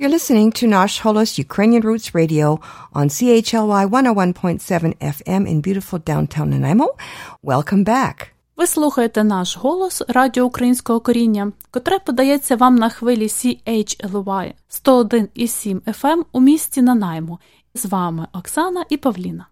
You're listening to Nash Holos Ukrainian Roots Radio on CHLY 101.7 FM in beautiful downtown Nanaimo. Welcome back. Ви слухаєте наш голос Радіо Українського коріння, котре подається вам на хвилі CHLY 101,7 FM у місті Нанаймо. З вами Оксана і Павліна.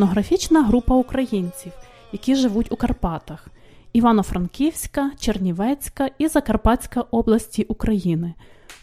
Етнографічна група українців, які живуть у Карпатах, Івано-Франківська, Чернівецька і Закарпатська області України,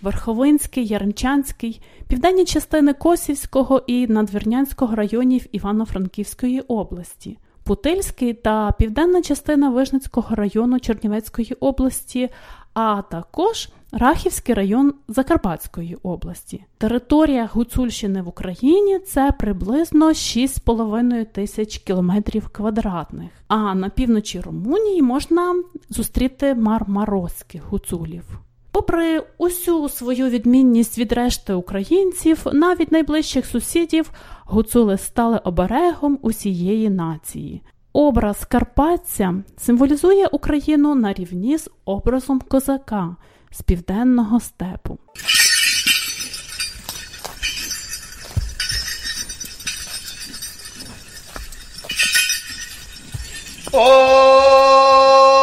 Верховинський, Яремчанський, південні частини Косівського і Надвірнянського районів Івано-Франківської області. Путильський та південна частина Вижницького району Чернівецької області, а також Рахівський район Закарпатської області. Територія Гуцульщини в Україні це приблизно 6,5 тисяч кілометрів квадратних. А на півночі Румунії можна зустріти мармарозьких гуцулів. Попри усю свою відмінність від решти українців, навіть найближчих сусідів гуцули стали оберегом усієї нації. Образ Карпаття символізує Україну на рівні з образом козака з південного степу. Oh!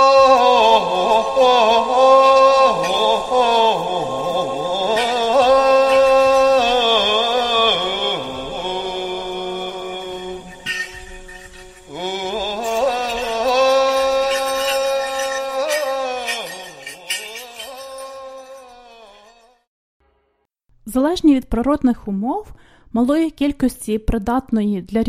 Залежні від природних умов, малої кількості придатної для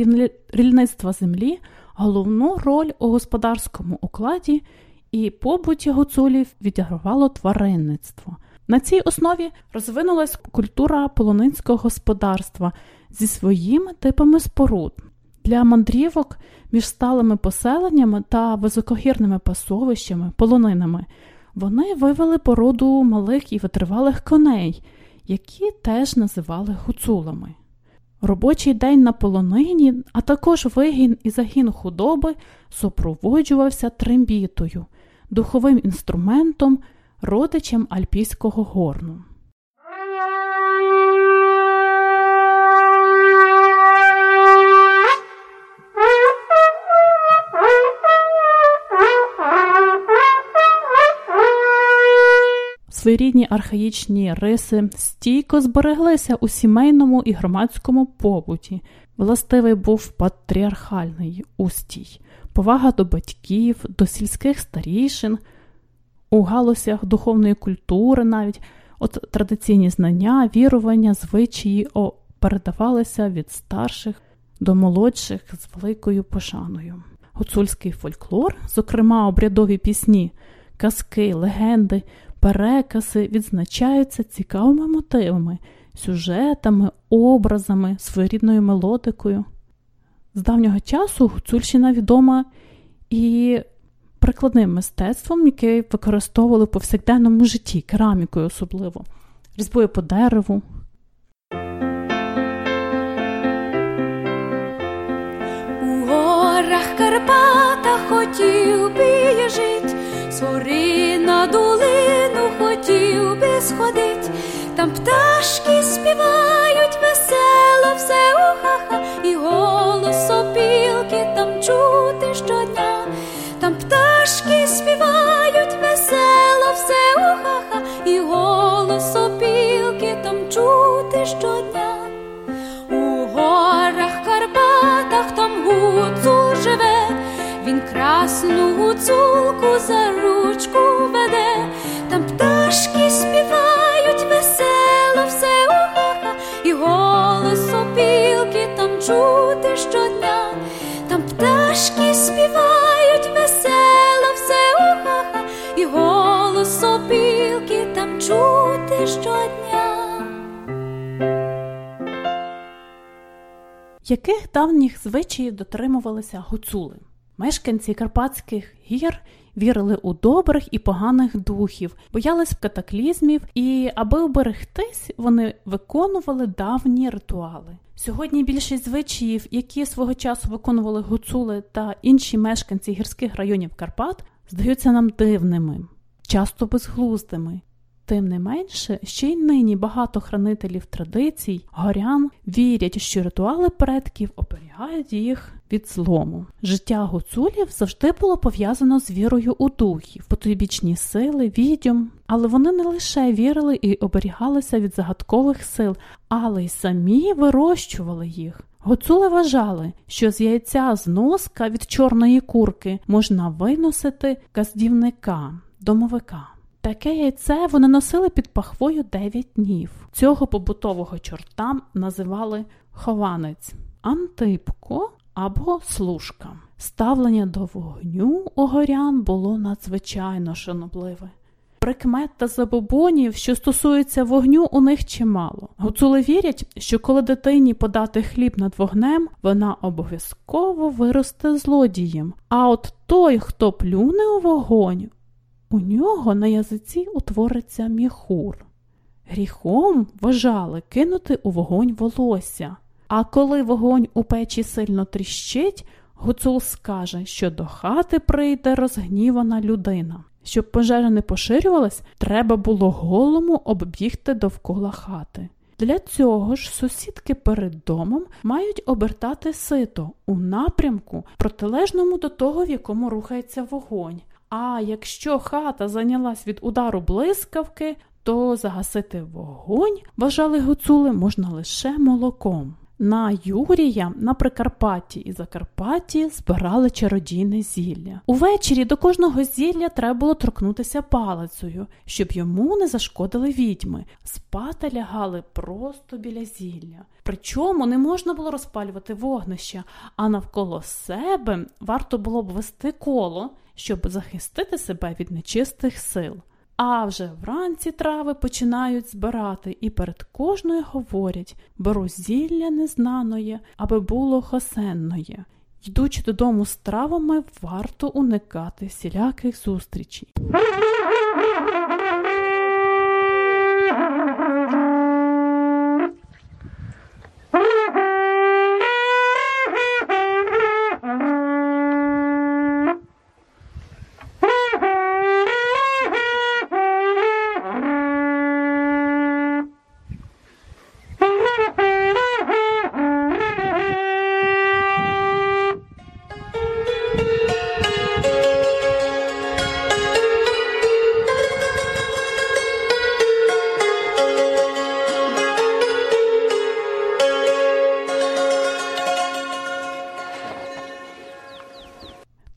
рільництва землі, головну роль у господарському укладі і побуті гуцулів відігравало тваринництво. На цій основі розвинулась культура полонинського господарства зі своїми типами споруд. Для мандрівок між сталими поселеннями та високогірними пасовищами, полонинами, вони вивели породу малих і витривалих коней, які теж називали гуцулами. Робочий день на полонині, а також вигін і загін худоби супроводжувався трембітою, духовим інструментом, родичем альпійського горну. Своєрідні архаїчні риси стійко збереглися у сімейному і громадському побуті. Властивий був патріархальний устій, повага до батьків, до сільських старішин, у галузях духовної культури навіть от традиційні знання, вірування, звичаї о, передавалися від старших до молодших з великою пошаною. Гуцульський фольклор, зокрема обрядові пісні, казки, легенди, перекази відзначаються цікавими мотивами, сюжетами, образами, своєрідною мелодикою. З давнього часу Гуцульщина відома і прикладним мистецтвом, яке використовували в повсякденному житті, керамікою особливо, різьбою по дереву. У горах Карпата хотів сори на долину хотів би сходить, там пташки співають весело, все ухаха, і голос опілки там чути щодня, там пташки співають весело, все ухаха, і голос опілки там чути щодня. Красну гуцулку за ручку веде, там пташки співають весело, все ухаха, і голос опілки там чути щодня, там пташки співають весело, все ухаха, і голос опілки там чути щодня. Яких давніх звичаїв дотримувалися гуцули? Мешканці Карпатських гір вірили у добрих і поганих духів, боялись катаклізмів, і, аби уберегтись, вони виконували давні ритуали. Сьогодні більшість звичаїв, які свого часу виконували гуцули та інші мешканці гірських районів Карпат, здаються нам дивними, часто безглуздими. Тим не менше, ще й нині багато хранителів традицій, горян вірять, що ритуали предків оберігають їх від злому. Життя гуцулів завжди було пов'язано з вірою у духів, потойбічні сили, відьом, але вони не лише вірили і оберігалися від загадкових сил, але й самі вирощували їх. Гуцули вважали, що з яйця з носка від чорної курки можна виносити каздівника, домовика. Таке яйце вони носили під пахвою 9 днів. Цього побутового чорта називали хованець, антипко або служка. Ставлення до вогню у горян було надзвичайно шанобливе. Прикмет та забобонів, що стосуються вогню, у них чимало. Гуцули вірять, що коли дитині подати хліб над вогнем, вона обов'язково виросте злодієм. А от той, хто плюне у вогонь, у нього на язиці утвориться міхур. Гріхом вважали кинути у вогонь волосся. А коли вогонь у печі сильно тріщить, гуцул скаже, що до хати прийде розгнівана людина. Щоб пожежа не поширювалась, треба було голому оббігти довкола хати. Для цього ж сусідки перед домом мають обертати сито у напрямку, протилежному до того, в якому рухається вогонь. А якщо хата зайнялась від удару блискавки, то загасити вогонь, вважали гуцули, можна лише молоком. На Юрія на Прикарпатті і Закарпатті збирали чародійне зілля. Увечері до кожного зілля треба було торкнутися палицею, щоб йому не зашкодили відьми. Спати лягали просто біля зілля. Причому не можна було розпалювати вогнища, а навколо себе варто було б вести коло, щоб захистити себе від нечистих сил. А вже вранці трави починають збирати і перед кожною говорять беру зілля незнаної, аби було хосенної. Йдучи додому з травами, варто уникати всіляких зустрічей.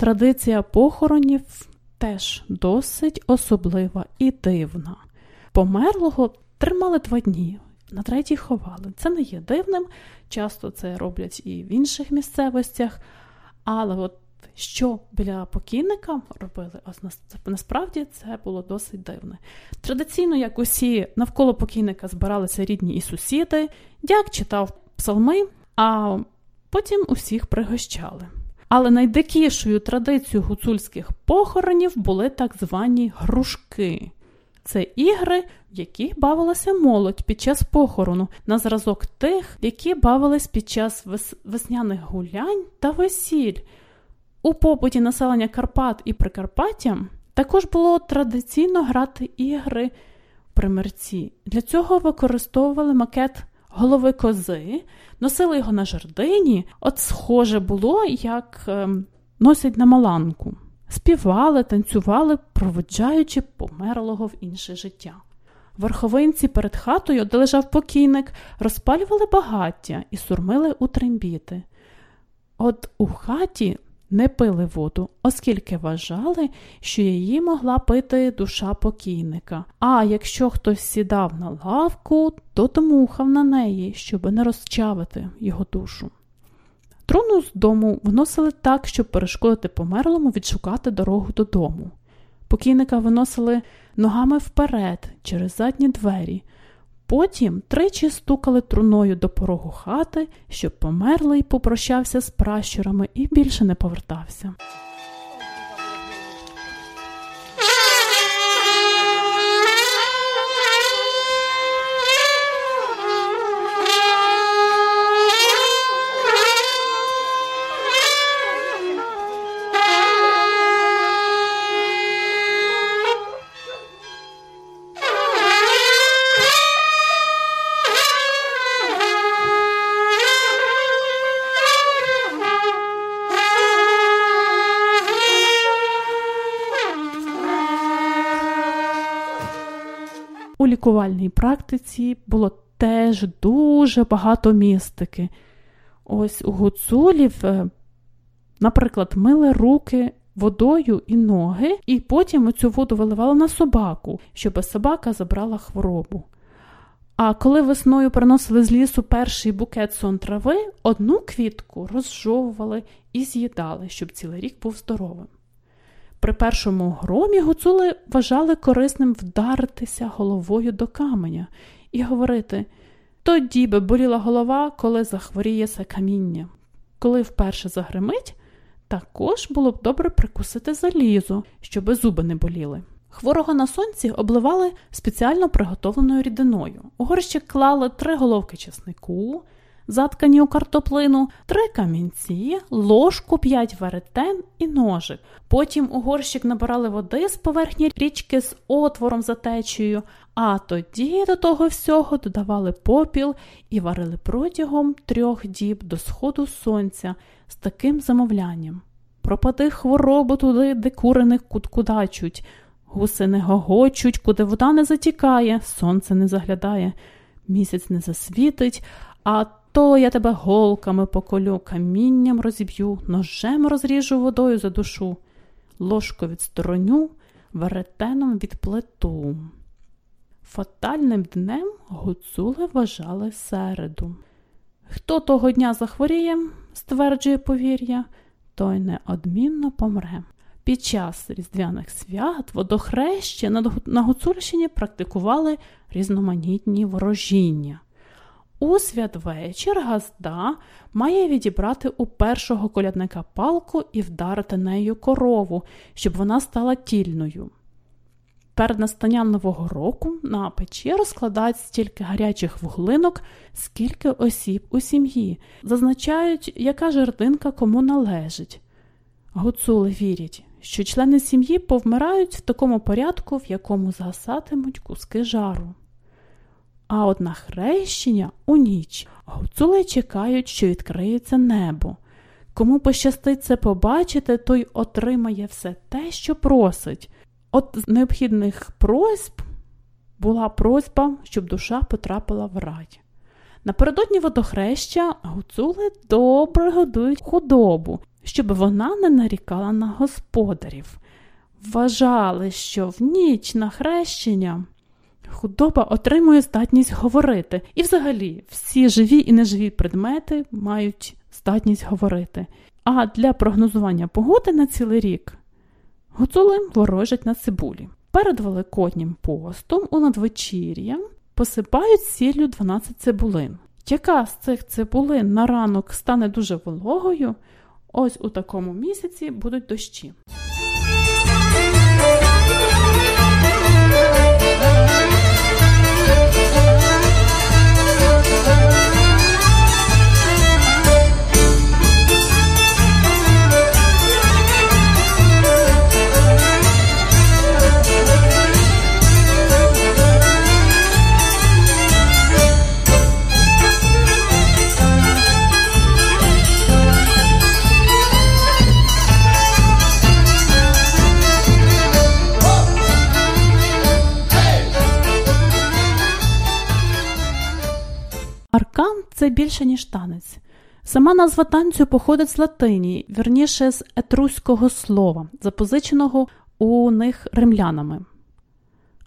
Традиція похоронів теж досить особлива і дивна. Померлого тримали два дні, на третій ховали. Це не є дивним, часто це роблять і в інших місцевостях. Але от що біля покійника робили, насправді це було досить дивне. Традиційно, як усі навколо покійника збиралися рідні і сусіди, дяк читав псалми, а потім усіх пригощали. Але найдикішою традицією гуцульських похоронів були так звані грушки. Це ігри, в яких бавилася молодь під час похорону, на зразок тих, які бавились під час вес... весняних гулянь та весіль. У побуті населення Карпат і Прикарпаття також було традиційно грати ігри примерці. Для цього використовували макет голови кози, носили його на жердині, от схоже було, як ем, носять на маланку. Співали, танцювали, проводжаючи померлого в інше життя. Верховинці перед хатою, де лежав покійник, розпалювали багаття і сурмили у трембіти. От у хаті не пили воду, оскільки вважали, що її могла пити душа покійника. А якщо хтось сідав на лавку, то дмухав на неї, щоб не розчавити його душу. Труну з дому вносили так, щоб перешкодити померлому відшукати дорогу додому. Покійника виносили ногами вперед через задні двері. Потім тричі стукали труною до порогу хати, щоб померлий попрощався з пращурами і більше не повертався. У лікувальній практиці було теж дуже багато містики. Ось у гуцулів, е, наприклад, мили руки водою і ноги, і потім цю воду виливали на собаку, щоб собака забрала хворобу. А коли весною приносили з лісу перший букет сон трави, одну квітку розжовували і з'їдали, щоб цілий рік був здоровим. При першому громі гуцули вважали корисним вдаритися головою до каменя і говорити тоді би боліла голова, коли захворіє се каміння. Коли вперше загримить, також було б добре прикусити залізо, щоби зуби не боліли. Хворого на сонці обливали спеціально приготовленою рідиною. У горщик клали три головки чеснику, заткані у картоплину, три камінці, ложку, п'ять веретен і ножик. Потім у горщик набирали води з поверхні річки з отвором за течією, а тоді до того всього додавали попіл і варили протягом трьох діб до сходу сонця з таким замовлянням. Пропади хворобу туди, де курених куткудачуть, гуси не гогочуть, куди вода не затікає, сонце не заглядає, місяць не засвітить, а то я тебе голками поколю, камінням розіб'ю, ножем розріжу водою за душу, ложку відстороню, веретеном відплету. Фатальним днем гуцули вважали середу. Хто того дня захворіє, стверджує повір'я, той неодмінно помре. Під час різдвяних свят водохреща на Гуцульщині практикували різноманітні ворожіння. У святвечір Газда має відібрати у першого колядника палку і вдарити нею корову, щоб вона стала тільною. Перед настанням нового року на печі розкладають стільки гарячих вуглинок, скільки осіб у сім'ї, зазначають, яка жердинка кому належить. Гуцули вірять, що члени сім'ї повмирають в такому порядку, в якому згасатимуть куски жару. А от на хрещення у ніч гуцули чекають, що відкриється небо. Кому пощастить це побачити, той отримає все те, що просить. От з необхідних просьб була просьба, щоб душа потрапила в рай. Напередодні водохреща гуцули добре годують худобу, щоб вона не нарікала на господарів. Вважали, що в ніч на хрещення худоба отримує здатність говорити. І, взагалі, всі живі і неживі предмети мають здатність говорити. А для прогнозування погоди на цілий рік Гуцули ворожать на цибулі. Перед Великоднім постом у надвечір'я посипають сіллю 12 цибулин. Яка з цих цибулин на ранок стане дуже вологою, ось у такому місяці будуть дощі. Сама назва танцю походить з латині, вірніше з етруського слова, запозиченого у них римлянами.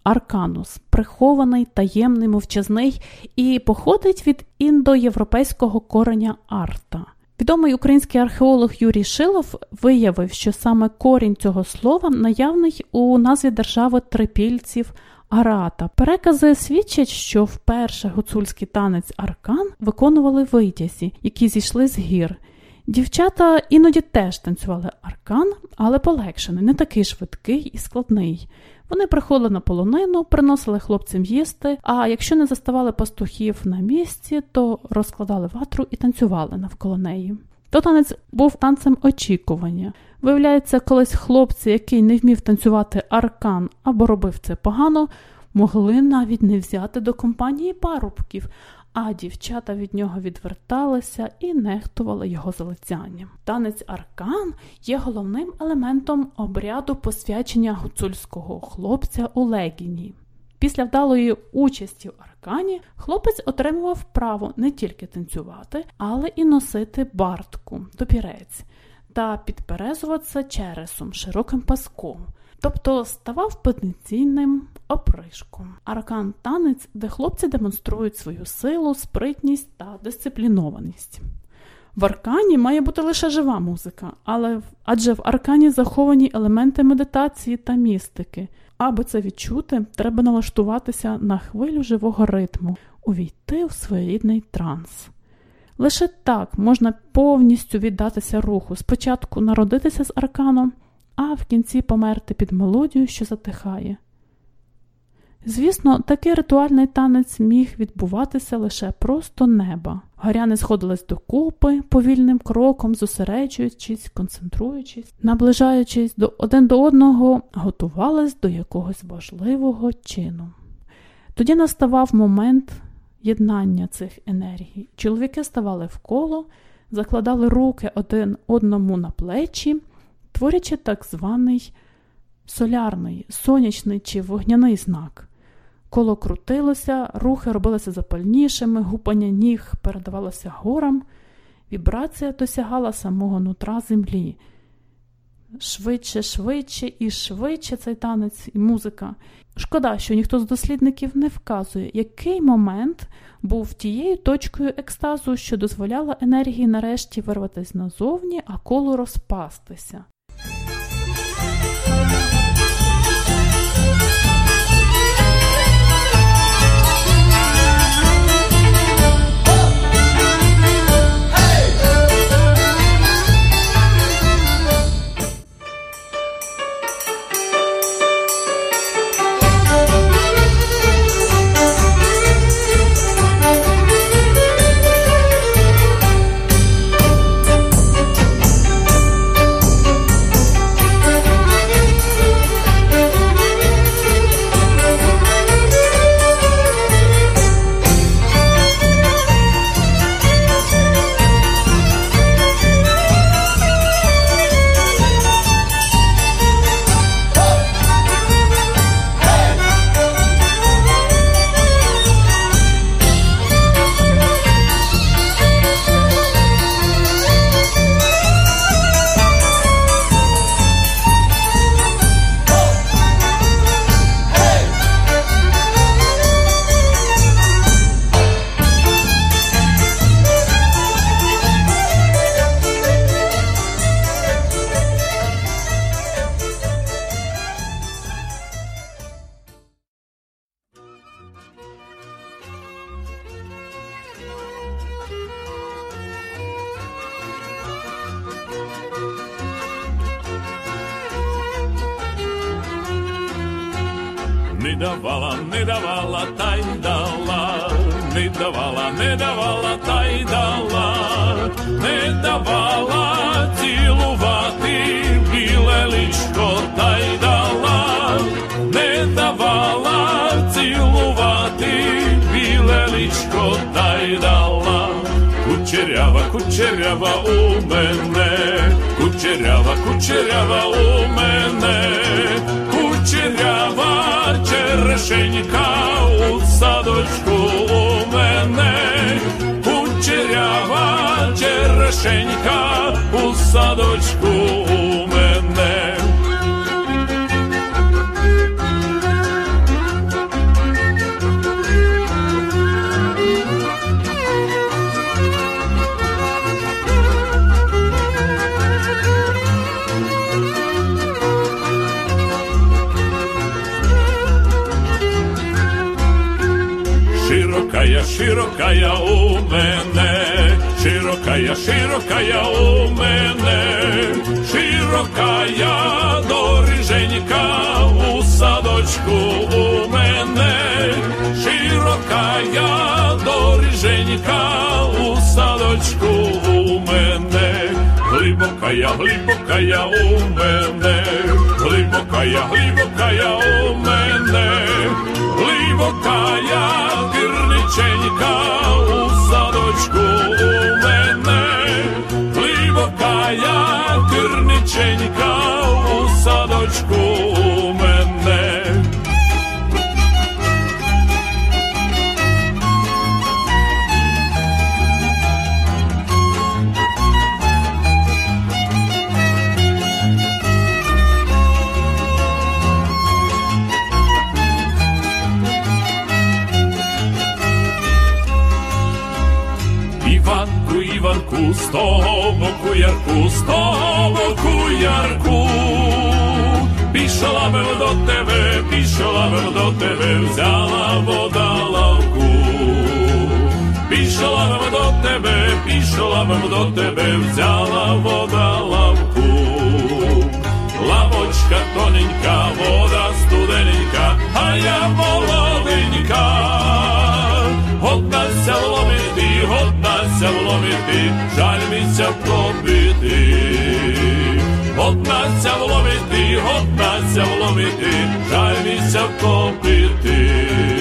Арканус прихований, таємний, мовчазний і походить від індоєвропейського кореня арта. Відомий український археолог Юрій Шилов виявив, що саме корінь цього слова наявний у назві держави трипільців Арата. Перекази свідчать, що вперше гуцульський танець аркан виконували витязі, які зійшли з гір. Дівчата іноді теж танцювали аркан, але полегшений, не такий швидкий і складний. Вони приходили на полонину, приносили хлопцям їсти, а якщо не заставали пастухів на місці, то розкладали ватру і танцювали навколо неї. То танець був танцем очікування. Виявляється, колись хлопці, який не вмів танцювати аркан або робив це погано, могли навіть не взяти до компанії парубків, а дівчата від нього відверталися і нехтували його залицянням. Танець аркан є головним елементом обряду посвячення гуцульського хлопця у легіні. Після вдалої участі в аркані хлопець отримував право не тільки танцювати, але і носити бартку, топірець та підперезуватися чересом, широким паском, тобто ставав потенційним опришком. Аркан танець, де хлопці демонструють свою силу, спритність та дисциплінованість. В аркані має бути лише жива музика, але адже в аркані заховані елементи медитації та містики. Аби це відчути, треба налаштуватися на хвилю живого ритму, увійти у своєрідний транс. Лише так можна повністю віддатися руху, спочатку народитися з арканом, а в кінці померти під мелодію, що затихає. Звісно, такий ритуальний танець міг відбуватися лише просто неба. Горяни сходились докупи повільним кроком, зосереджуючись, концентруючись, наближаючись до один до одного, готувались до якогось важливого чину. Тоді наставав момент єднання цих енергій. Чоловіки ставали в коло, закладали руки один одному на плечі, творячи так званий солярний, сонячний чи вогняний знак. Коло крутилося, рухи робилися запальнішими, гупання ніг передавалося горам, вібрація досягала самого нутра землі. Швидше, швидше і швидше цей танець і музика. Шкода, що ніхто з дослідників не вказує, який момент був тією точкою екстазу, що дозволяла енергії нарешті вирватися назовні, а коло розпастися. nedavala, nedavala, taj dala. Nedavala, nedavala, taj dala. Nedavala, cilovati, bile ličko, taj dala. Nedavala, cilovati, bile ličko, taj dala. Kučerjava, kučerjava u mene, kučerjava, kučerjava u mene. Кучерява черешенька у садочку у мене, кучерява черешенька у садочку у Широкая, у мене, широкая, широкая у мене, широкая доріженька у садочку у мене, широкая доріженька у садочку у мене, глибокая, глибокая у мене, глибокая, глибокая у мене, глибокая čeljka u sadočku u mene, plivoka ja krničenjka u sadočku u s tobom kujarku, s tobom kujarku. Pišala me do tebe, pišala me do tebe, vzala vodalavku. Pišala me do tebe, pišala me do tebe, vzala vodalavku. Lavočka toninka, voda studeninka, a ja volavinka. Вломити, жаль місця пробити. Годнася вломити, годнася вломити, жаль місця втопити.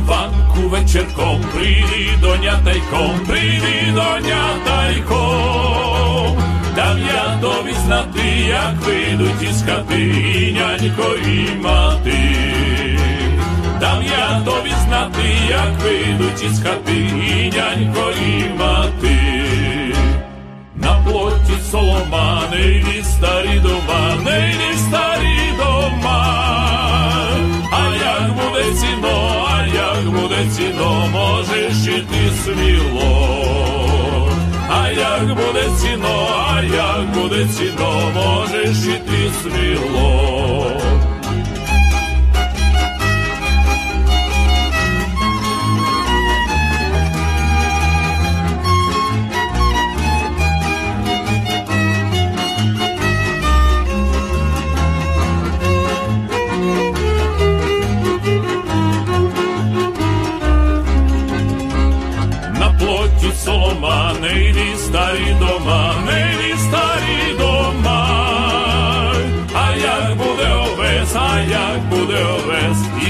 Іванку вечірком, прийди доня тайком, прийди доня тайком, дам я тобі знати, як вийдуть із хати, і нянько і мати. Дам я тобі як вийдуть із хати, і нянько і мати. На плоті солома, йди старі дома, не йди старі буде ціно, можеш іти сміло. А як буде ціно, а як буде ціно, можеш іти сміло.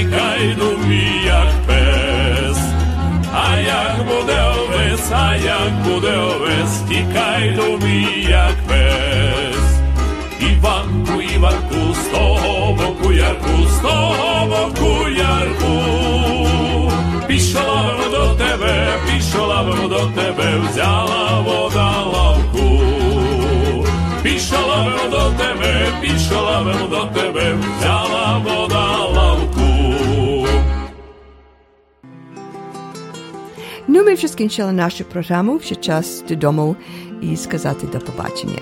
овес, тікай думі, як пес. А як буде овес, а як буде овес, тікай думі, як пес. Іванку, Іванку, з того боку ярку, з того боку ярку. Пішла б до тебе, пішла б до тебе, взяла вода лавку. Пішла б до тебе, пішла б до тебе, взяла вода Ну, ми вже скінчили нашу програму, вже час додому і сказати до побачення.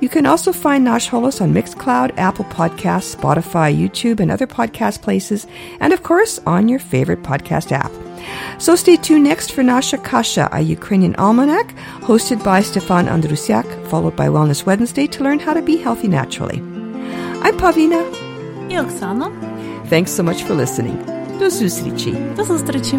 You can also find Nosh Holos on Mixcloud, Apple Podcasts, Spotify, YouTube, and other podcast places, and of course on your favorite podcast app. So stay tuned next for Nasha Kasha, a Ukrainian almanac, hosted by Stefan Andrusiak, followed by Wellness Wednesday to learn how to be healthy naturally. I'm Pavina. І Оксана. Thanks so much for listening. До зустрічі. До зустрічі!